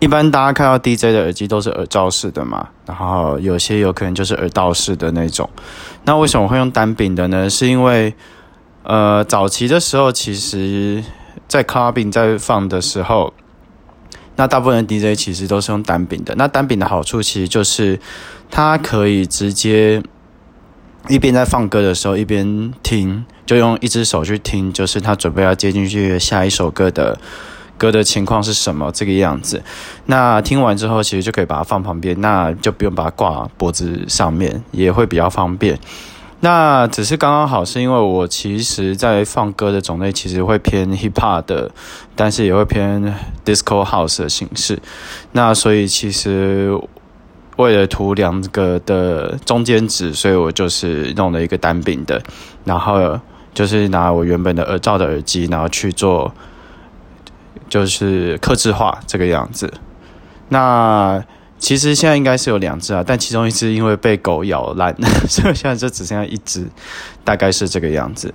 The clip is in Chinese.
一般大家看到 DJ 的耳机都是耳罩式的嘛，然后有些有可能就是耳道式的那种。那为什么会用单柄的呢？是因为，呃，早期的时候，其实在 clubbing 在放的时候，那大部分 DJ 其实都是用单柄的。那单柄的好处其实就是它可以直接一边在放歌的时候一边听，就用一只手去听，就是他准备要接进去下一首歌的。歌的情况是什么？这个样子，那听完之后，其实就可以把它放旁边，那就不用把它挂脖子上面，也会比较方便。那只是刚刚好，是因为我其实在放歌的种类其实会偏 hip hop 的，但是也会偏 disco house 的形式。那所以其实为了图两个的中间值，所以我就是弄了一个单柄的，然后就是拿我原本的耳罩的耳机，然后去做。就是客制化这个样子，那其实现在应该是有两只啊，但其中一只因为被狗咬烂，所以现在就只剩下一只，大概是这个样子。